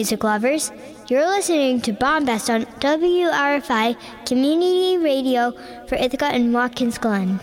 music lovers. You're listening to Bombast on WRFI Community Radio for Ithaca and Watkins Glen.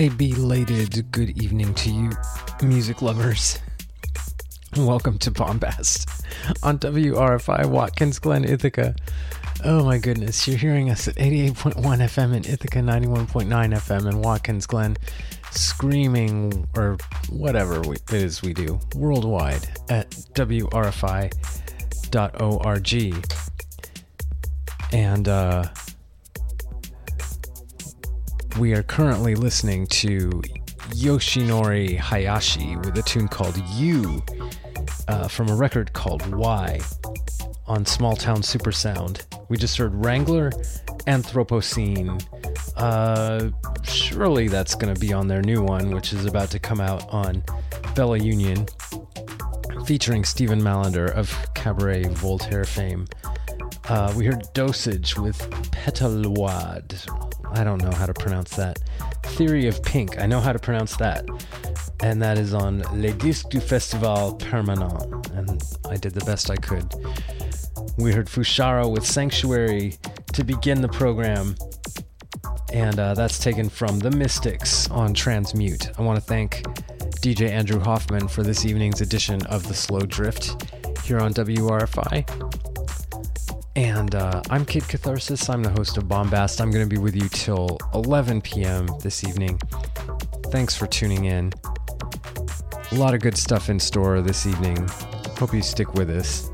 A belated good evening to you, music lovers. Welcome to Bombast on WRFI Watkins Glen, Ithaca. Oh my goodness, you're hearing us at 88.1 FM in Ithaca, 91.9 FM in Watkins Glen, screaming or whatever it is we do worldwide at WRFI.org. And, uh, we are currently listening to Yoshinori Hayashi with a tune called You uh, from a record called Why on Small Town Super Sound. We just heard Wrangler, Anthropocene. Uh, surely that's going to be on their new one, which is about to come out on Bella Union, featuring Stephen Mallinder of Cabaret Voltaire fame. Uh, we heard Dosage with Petaloid I don't know how to pronounce that. Theory of Pink. I know how to pronounce that. And that is on Les Disques du Festival Permanent. And I did the best I could. We heard Fusharo with Sanctuary to begin the program. And uh, that's taken from The Mystics on Transmute. I want to thank DJ Andrew Hoffman for this evening's edition of The Slow Drift here on WRFI. And uh, I'm Kid Catharsis. I'm the host of Bombast. I'm going to be with you till 11 p.m. this evening. Thanks for tuning in. A lot of good stuff in store this evening. Hope you stick with us.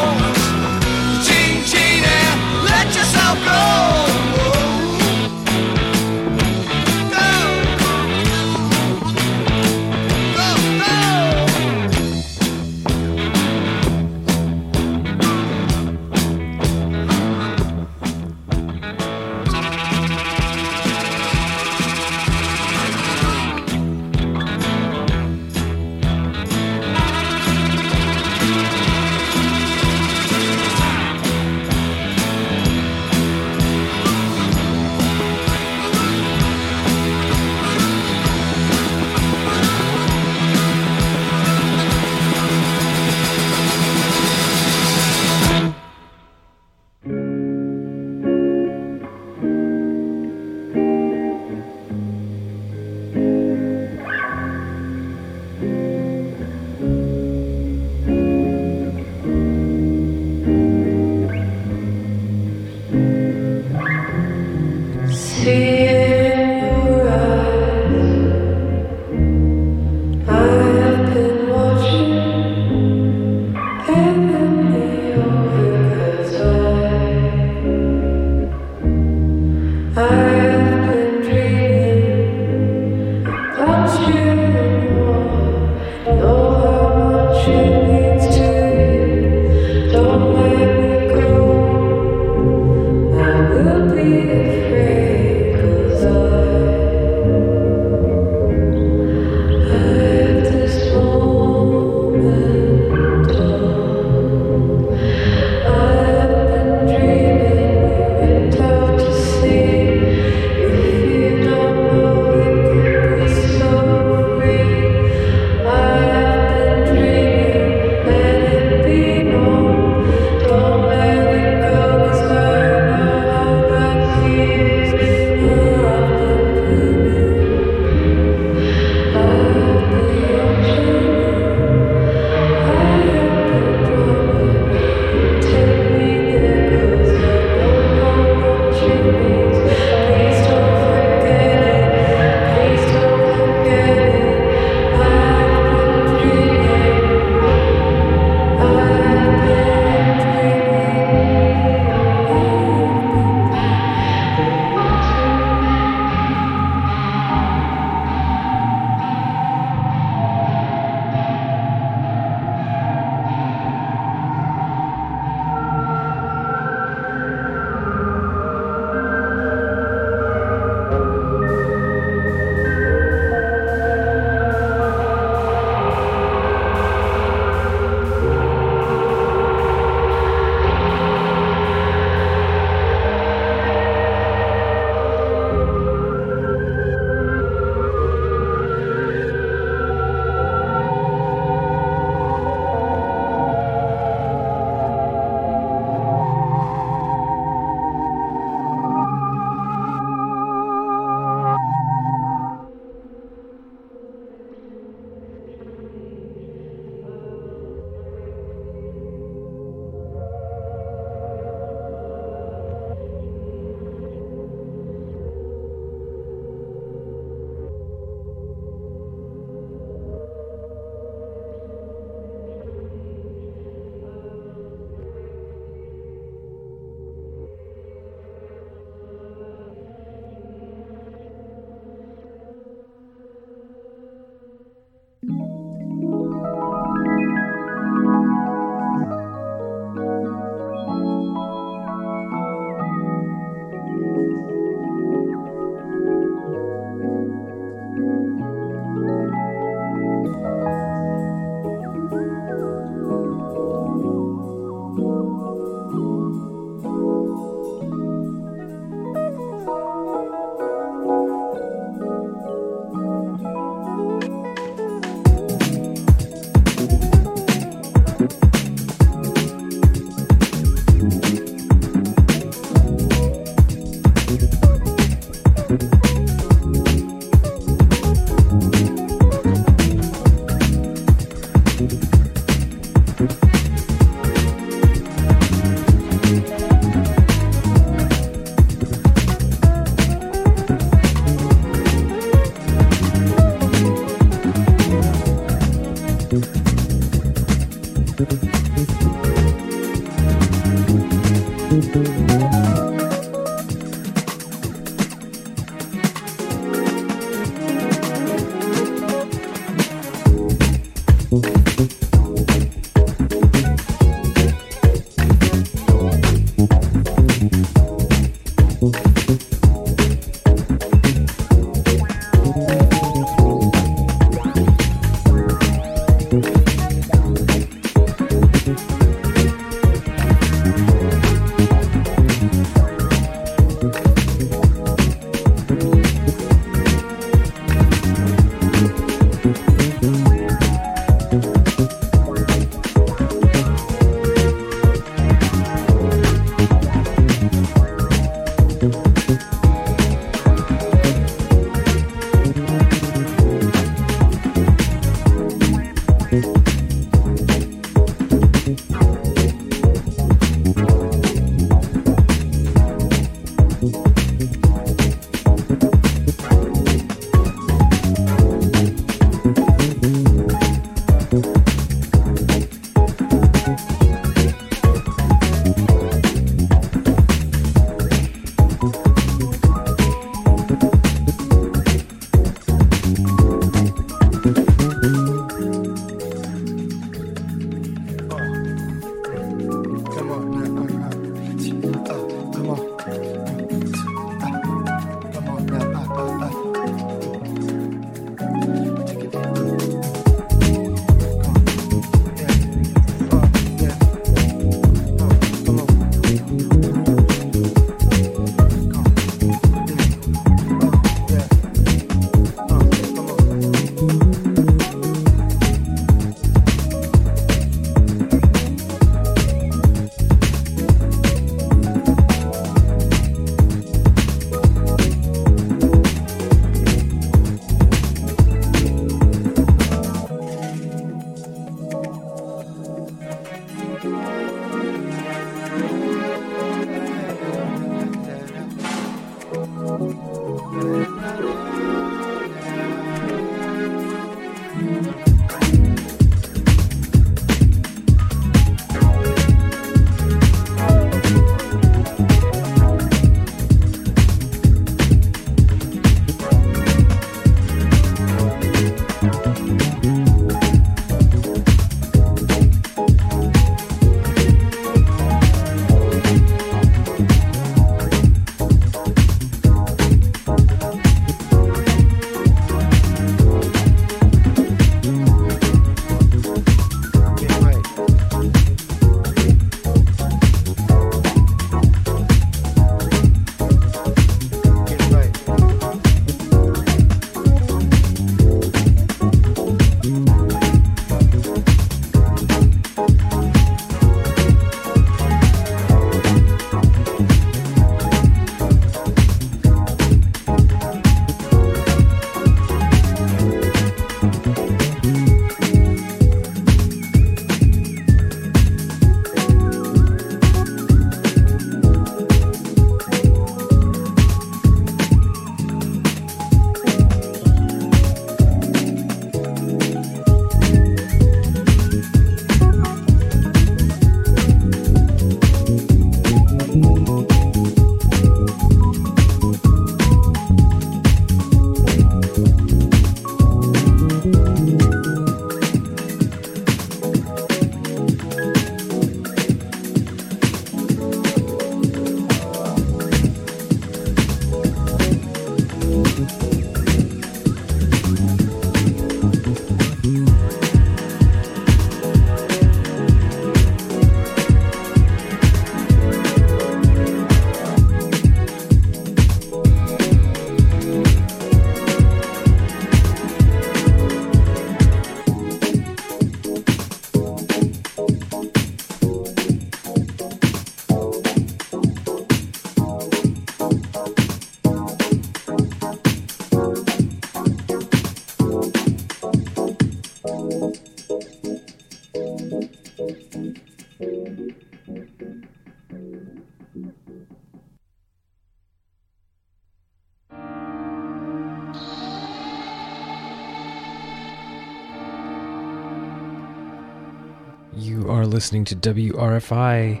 Listening to WRFI,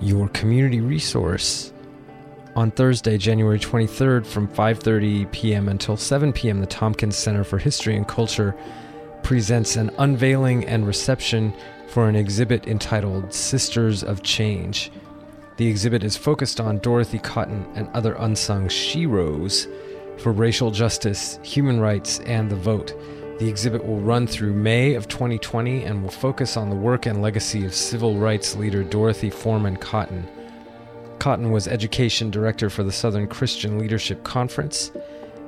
your community resource. On Thursday, January 23rd from 5:30 p.m. until 7 p.m., the Tompkins Center for History and Culture presents an unveiling and reception for an exhibit entitled Sisters of Change. The exhibit is focused on Dorothy Cotton and other unsung sheroes for racial justice, human rights, and the vote. The exhibit will run through May of 2020 and will focus on the work and legacy of civil rights leader Dorothy Foreman Cotton. Cotton was education director for the Southern Christian Leadership Conference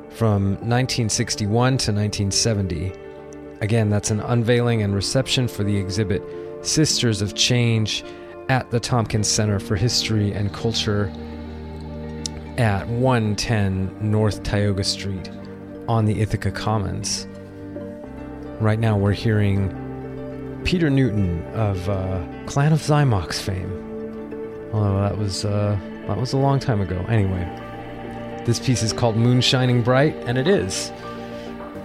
from 1961 to 1970. Again, that's an unveiling and reception for the exhibit Sisters of Change at the Tompkins Center for History and Culture at 110 North Tioga Street on the Ithaca Commons. Right now, we're hearing Pieter Nooten of uh, Clan of Xymox fame. Although that was uh, that was a long time ago. Anyway, this piece is called Moon Shining Bright, and it is.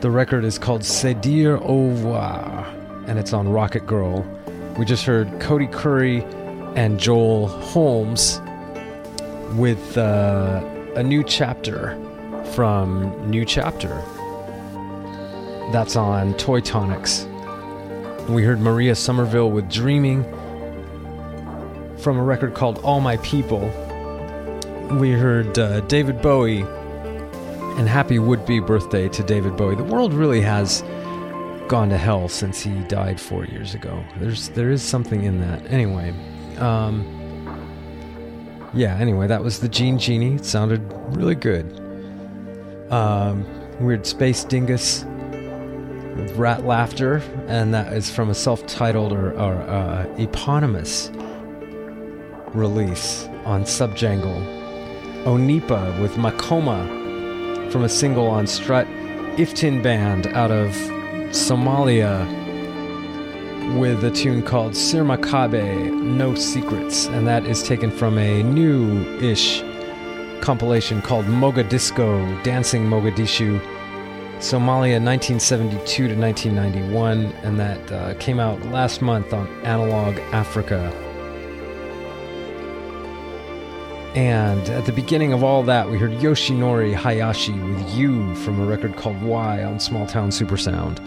The record is called C'est dire au and it's on Rocket Girl. We just heard Cody Curry and Joel Holmes with uh, a new chapter from New Chapter. That's on Toy Tonics. We heard Maria Somerville with Dreaming from a record called All My People. We heard uh, David Bowie and happy would be birthday to David Bowie. The world really has gone to hell since he died four years ago. There's there is something in that. Anyway, um, yeah. Anyway, that was the Jean Genie. It sounded really good. Um, weird space dingus with rat laughter, and that is from a self-titled or, or uh, eponymous release on Subjangle. Onipa with Makoma from a single on Strut. Iftin Band out of Somalia with a tune called Sir Makabe, No Secrets, and that is taken from a new ish compilation called Mogadisco, Dancing Mogadishu, Somalia 1972 to 1991, and that uh, came out last month on Analog Africa. And at the beginning of all that, we heard Yoshinori Hayashi with You from a record called Why on Small Town Supersound.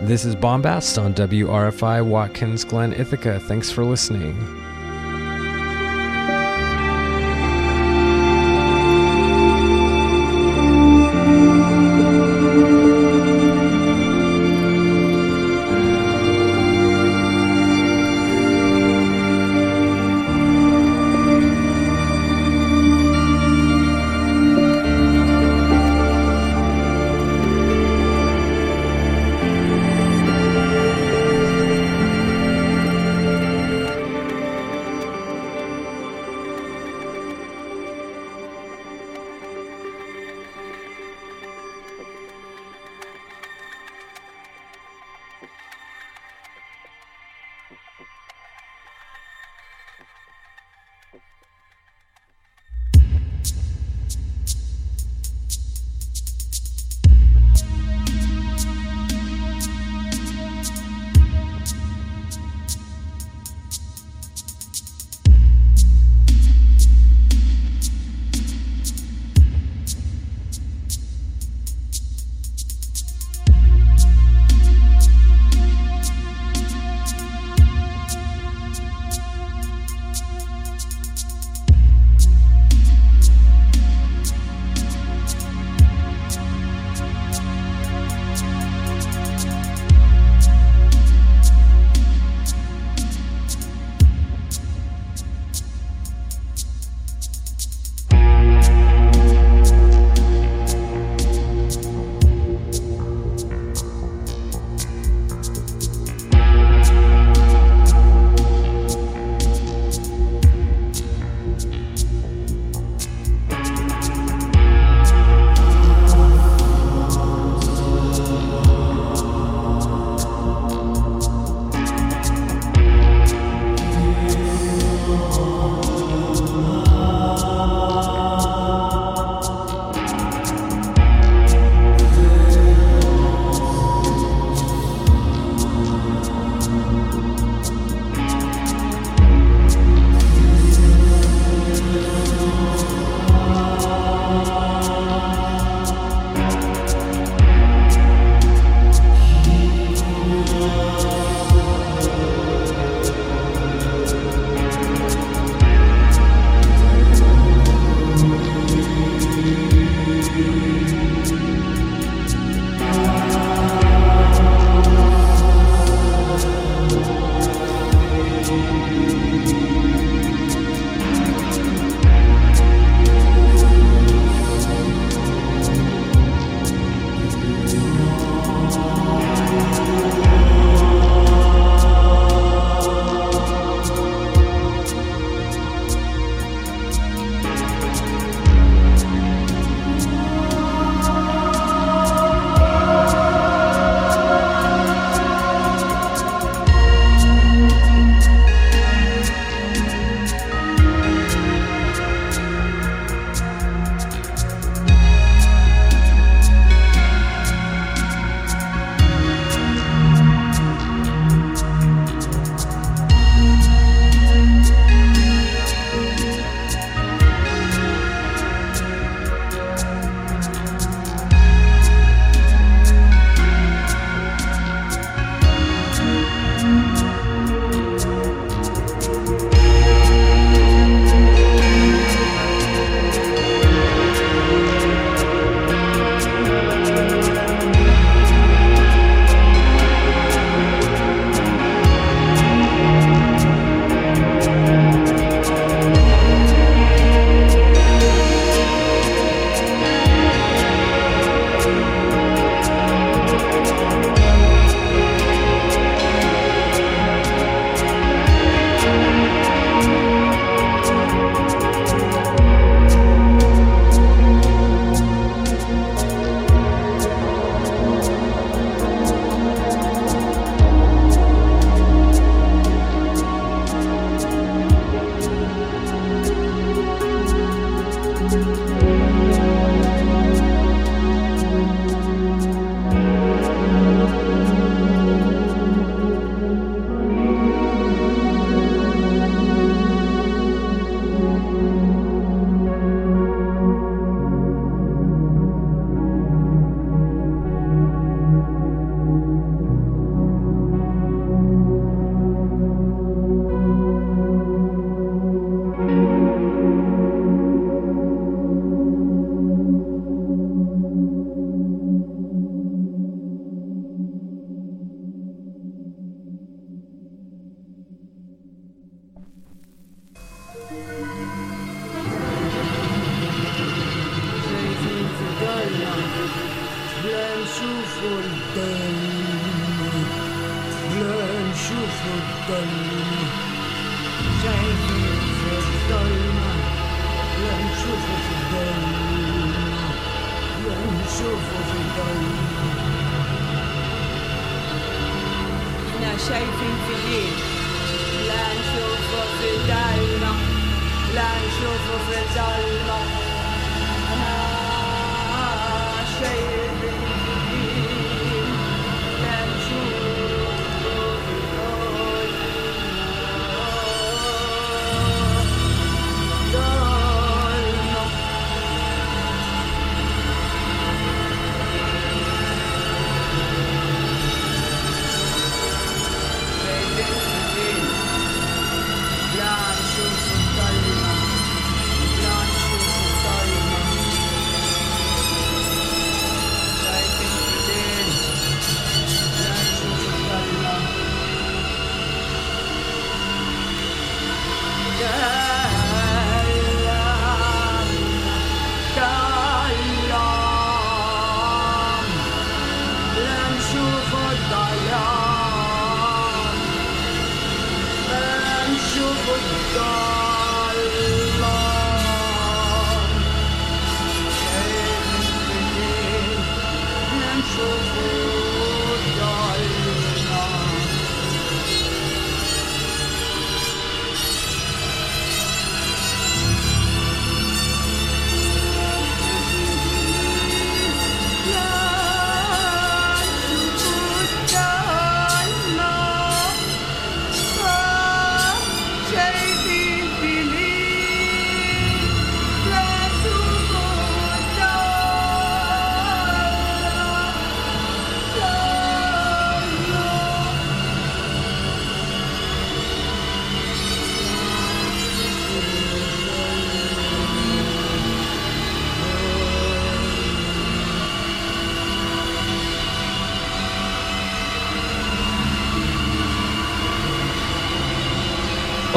This is Bombast on WRFI Watkins Glen, Ithaca. Thanks for listening.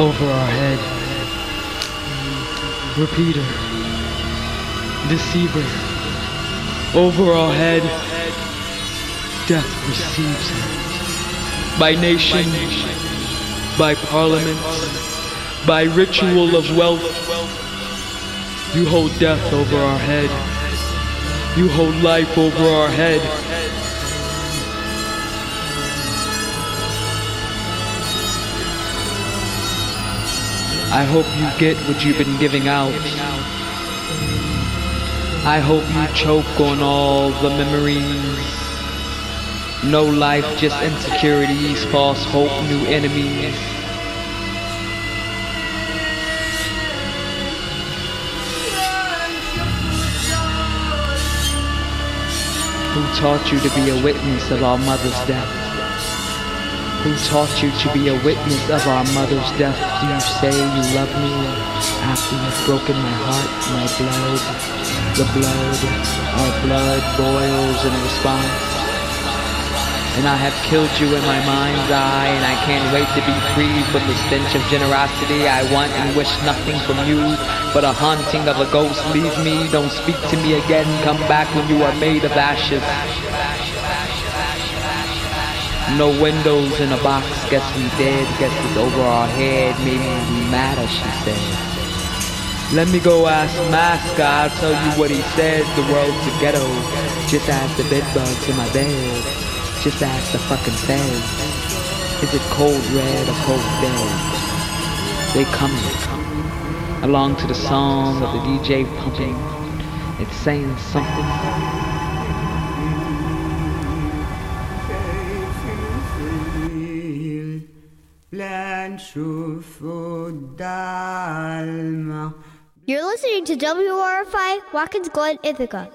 Over our head. Repeater, deceiver, over our head. Death receives him. By nation, by parliament, by ritual of wealth, you hold death over our head. You hold life over our head. I hope you get what you've been giving out. I hope you choke on all the memories. No life, just insecurities, false hope, new enemies. Who taught you to be a witness of our mother's death? Who taught you to be a witness of our mother's death? Do you say you love me after you've broken my heart, my blood? The blood, our blood boils in response. And I have killed you in my mind's eye, and I can't wait to be free from the stench of generosity. I want and wish nothing from you but a haunting of a ghost. Leave me, don't speak to me again. Come back when you are made of ashes. No windows in a box, guess we dead, guess it's over our head, maybe we matter, she said. Let me go ask Maska, I'll tell you what he says, the world's a ghetto. Just ask the bed bugs in my bed, just ask the fucking feds. Is it cold red or cold dead? They coming, along to the song of the DJ pumping, it's saying something. You're listening to WRFI Watkins Glen, Ithaca.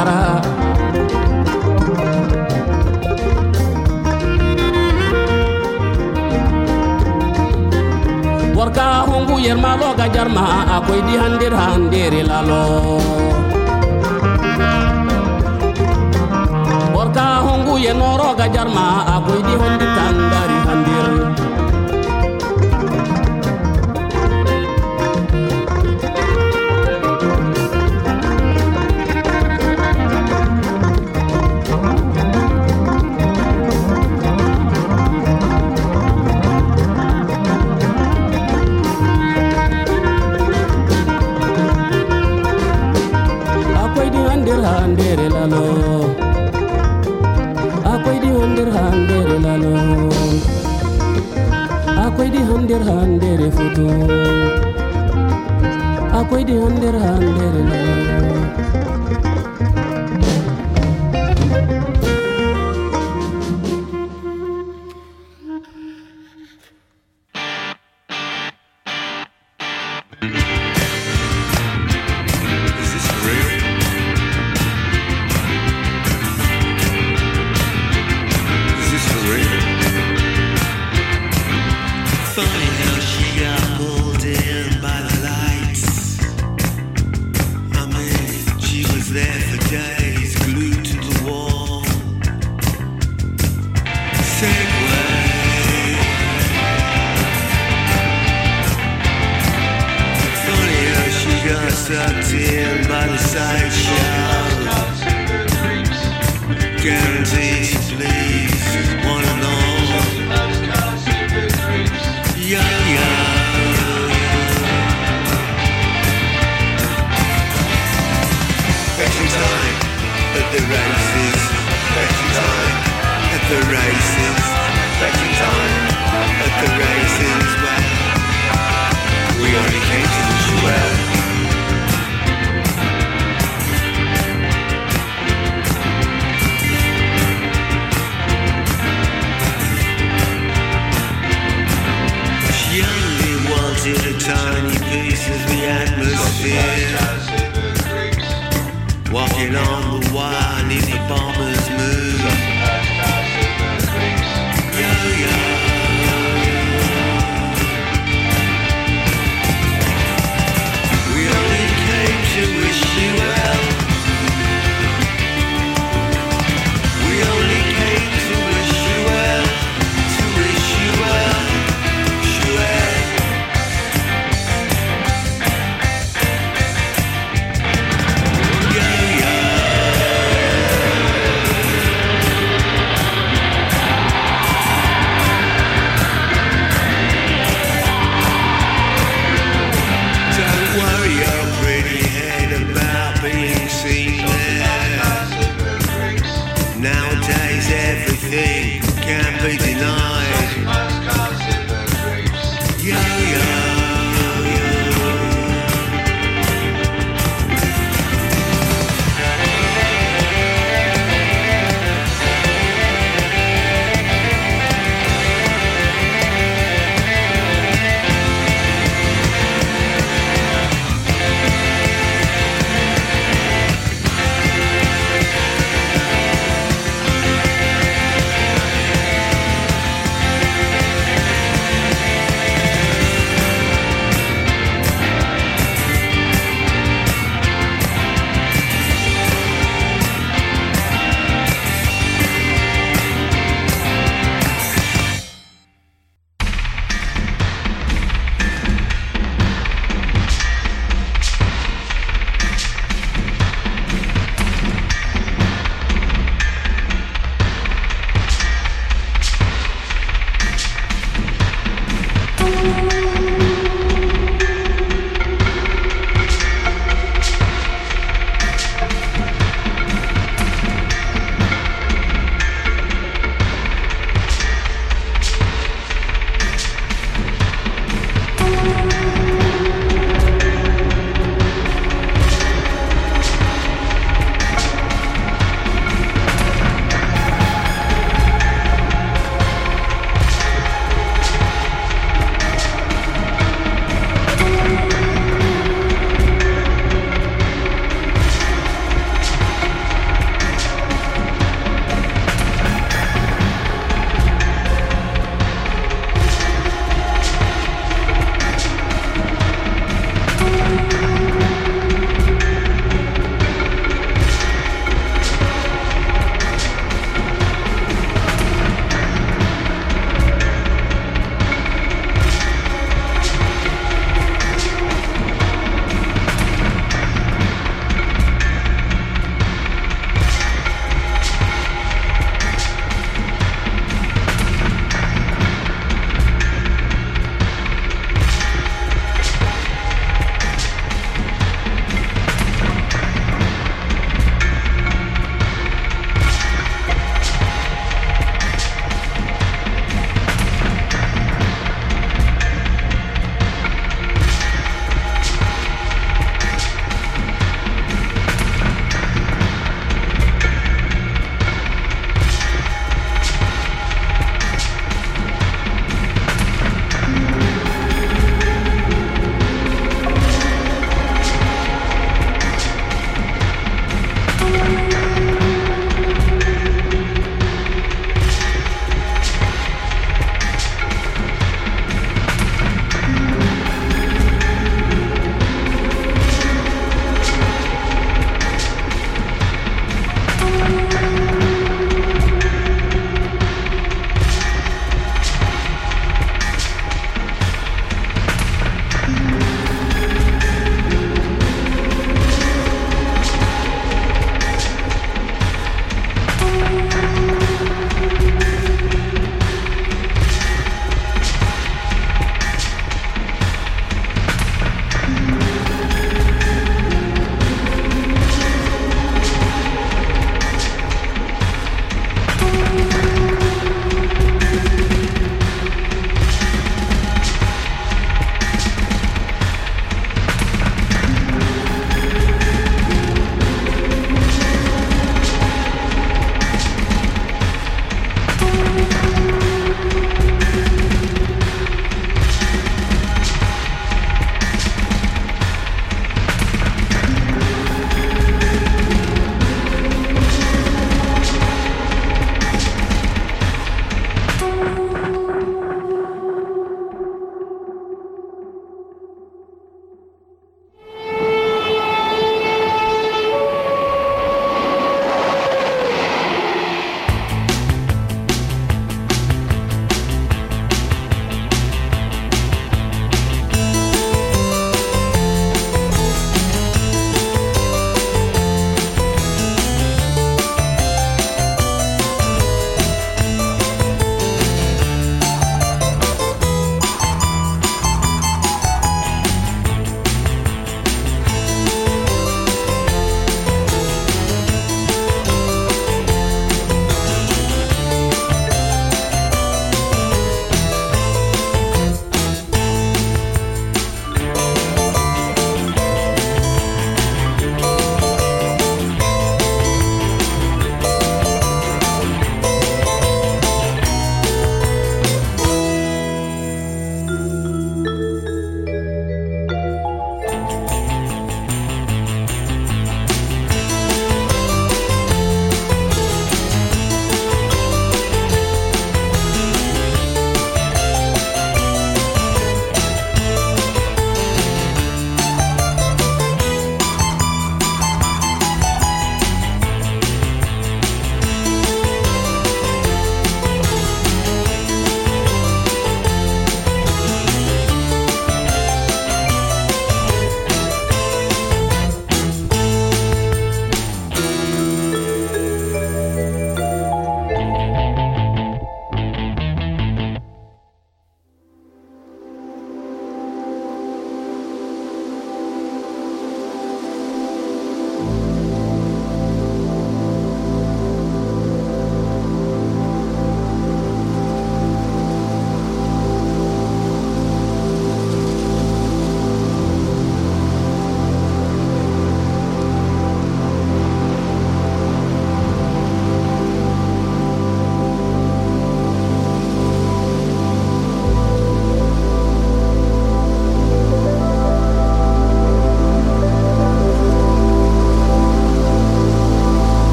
Utara Warga hungu yerma lo gajar ma aku di handir handiri lalo Warga hungu yenoro gajar ma akoi dihandir tandari hander handere foto akwai da handar handar na Baby, love.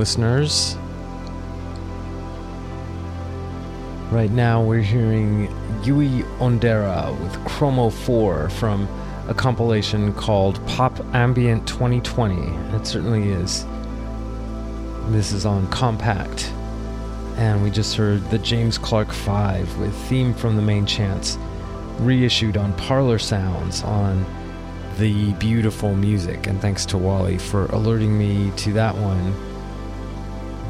Listeners. Right now, we're hearing Yui Onodera with Chromo 4 from a compilation called Pop Ambient 2020. It certainly is. This is on Kompakt. And we just heard the James Clarke 5 with Theme from the Main Chance, reissued on Parlor Sounds on the beautiful music. And thanks to Wally for alerting me to that one.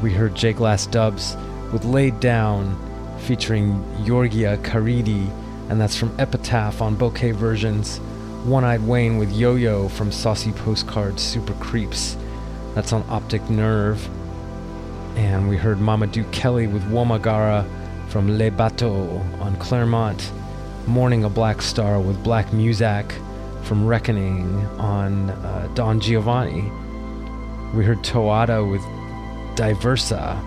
We heard Jay Glass Dubs with Laid Down featuring Georgia Caridi, and that's from Epitaph on Bokeh Versions. One Eyed Wayne with Yo Yo from Saucy Postcard Super Creeps, that's on Optic Nerve. And we heard Mamadou Kelly with Womagara from Le Bateau on Clermont. Morning a Black Star with Black Muzak from Reckoning on uh, Don Giovanni. We heard Toada with Diversa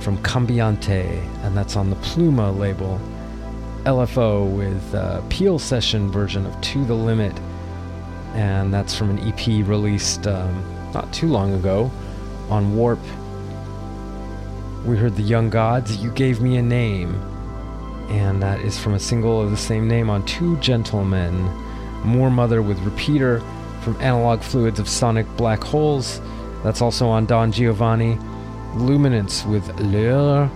from Cambiante, and that's on the Pluma label. LFO with a Peel Session version of To the Limit, and that's from an EP released um, not too long ago on Warp. We heard The Young Gods, You Gave Me a Name, and that is from a single of the same name on Two Gentlemen. Moor Mother with Repeater from Analog Fluids of Sonic Black Holes, that's also on Don Giovanni. Luminance with L'heure,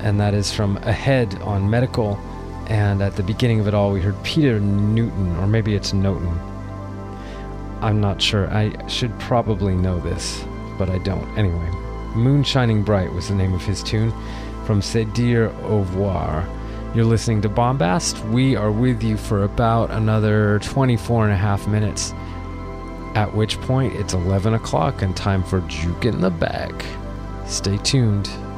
and that is from Ahead on Medical. And at the beginning of it all, we heard Pieter Nooten, or maybe it's Nooten. I'm not sure. I should probably know this, but I don't. Anyway, Moon Shining Bright was the name of his tune from C'est dire au revoir. You're listening to Bombast. We are with you for about another 24 and a half minutes, at which point it's 11 o'clock and time for Juke in the Back. Stay tuned.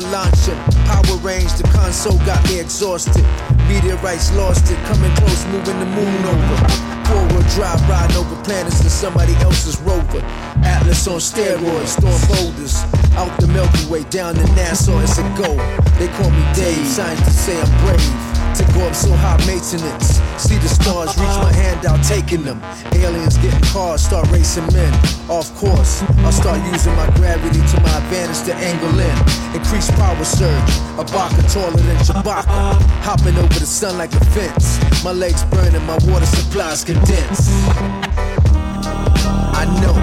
Ready. Power range, the console got me exhausted. Meteorites lost it, coming close, moving the moon over. Four wheel drive, riding over planets in somebody else's rover. Atlas on steroids, storm boulders. Out the Milky Way, down to Nassau, it's a go. They call me Dave, scientists say I'm brave. To go up so high maintenance. See the stars, reach my hand out, taking them. Aliens getting cars, start racing men. Off course, I'll start using my gravity to my advantage to angle in. Increase power surge, a baka taller than Chewbacca. Hopping over the sun like a fence. My legs burning, my water supplies condensed. I know,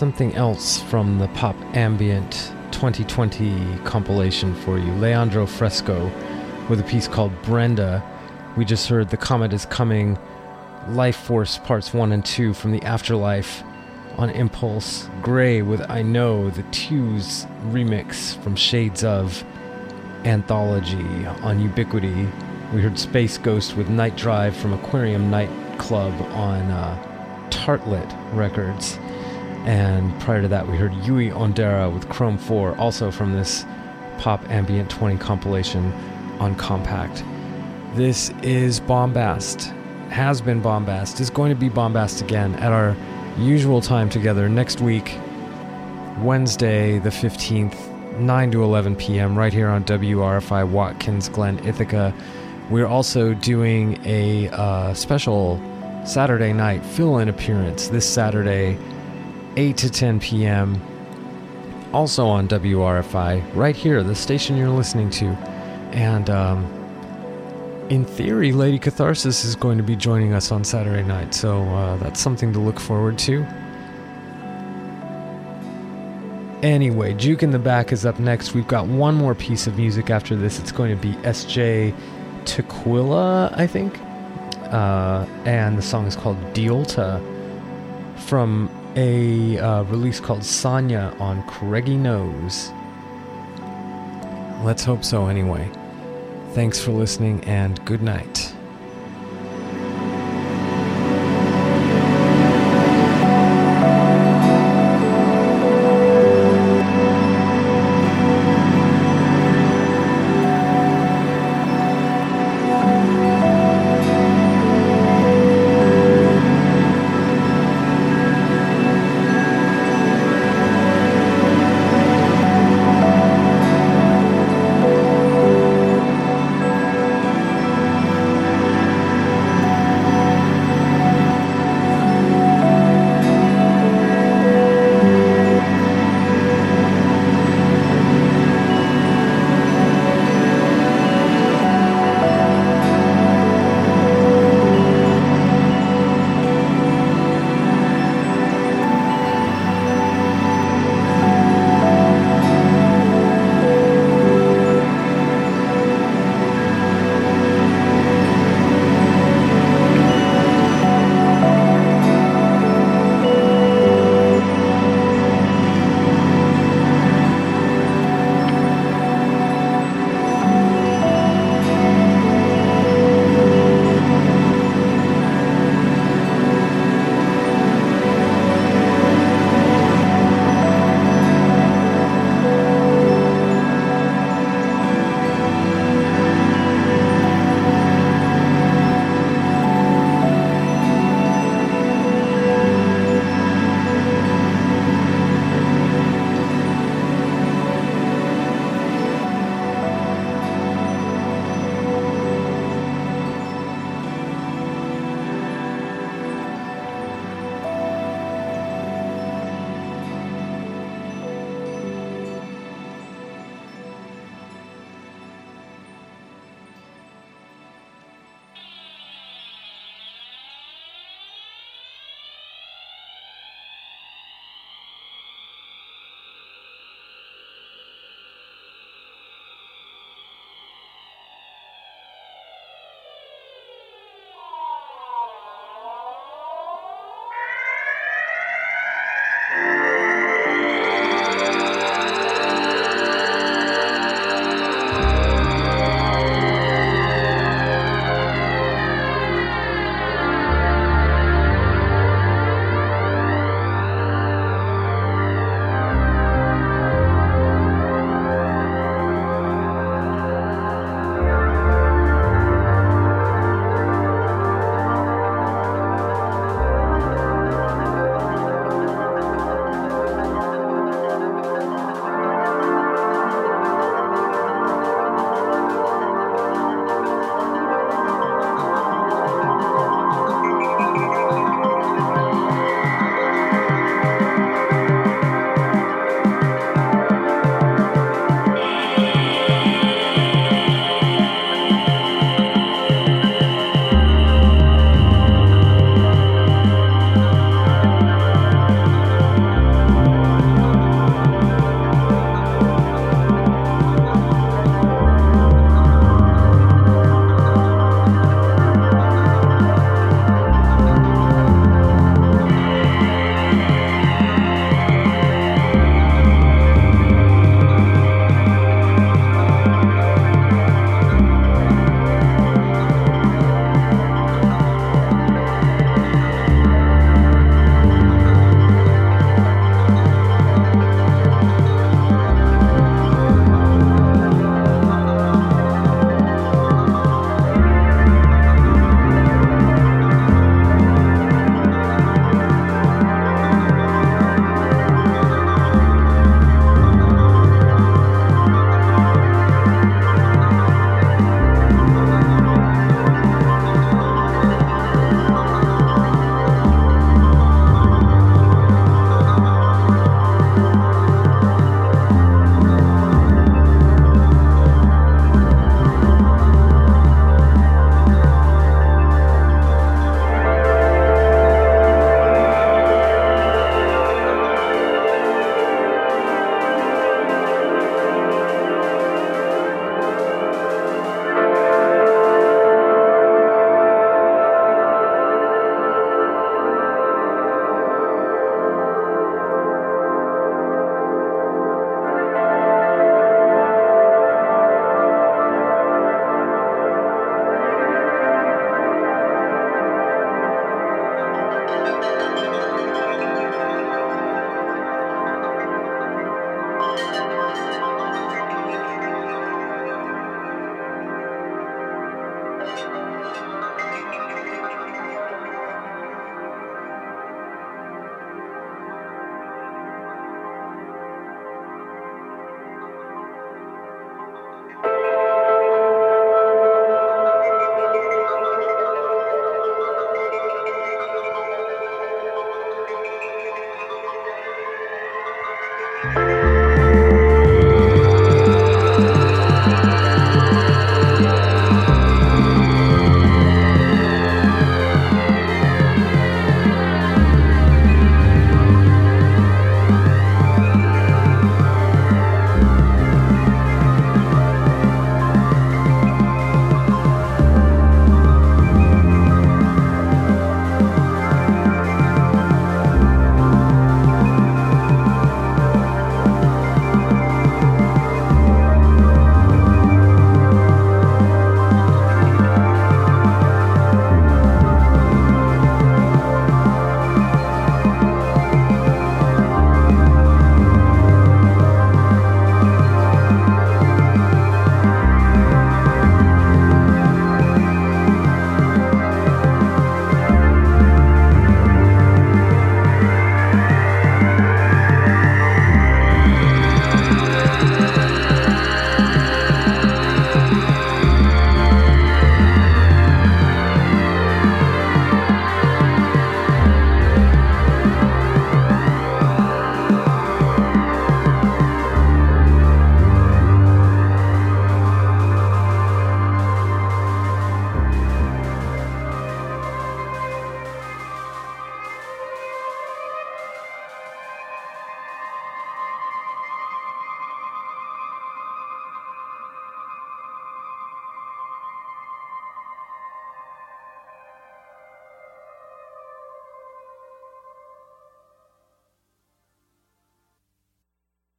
something else from the Pop Ambient 2020 compilation for you. Leandro Fresco with a piece called Brenda. We just heard The Comet is Coming, Life Force Parts 1 and 2 from the Afterlife on Impulse, Gray with I Know, the Tews remix from Shades of Anthology on Ubiquity. We heard Space Ghost with Night Drive from Aquarium Nightclub on uh, Tartelet Records. And prior to that, we heard Yui Onodera with Chrome 4, also from this Pop Ambient 20 compilation on Kompakt. This is Bombast, has been Bombast, is going to be Bombast again at our usual time together next week, Wednesday the 15th, 9 to 11 p.m., right here on WRFI Watkins Glen, Ithaca. We're also doing a uh, special Saturday night fill in appearance this Saturday, 8 to 10 p.m., also on WRFI, right here, the station you're listening to. And um, in theory, Lady Catharsis is going to be joining us on Saturday night, so uh, that's something to look forward to. Anyway, Juke in the Back is up next. We've got one more piece of music after this. It's going to be SJ Tequila, I think. Uh, and the song is called Diolta from a uh, release called Sanya on Craigie Knowes. Let's hope so, anyway. Thanks for listening and good night.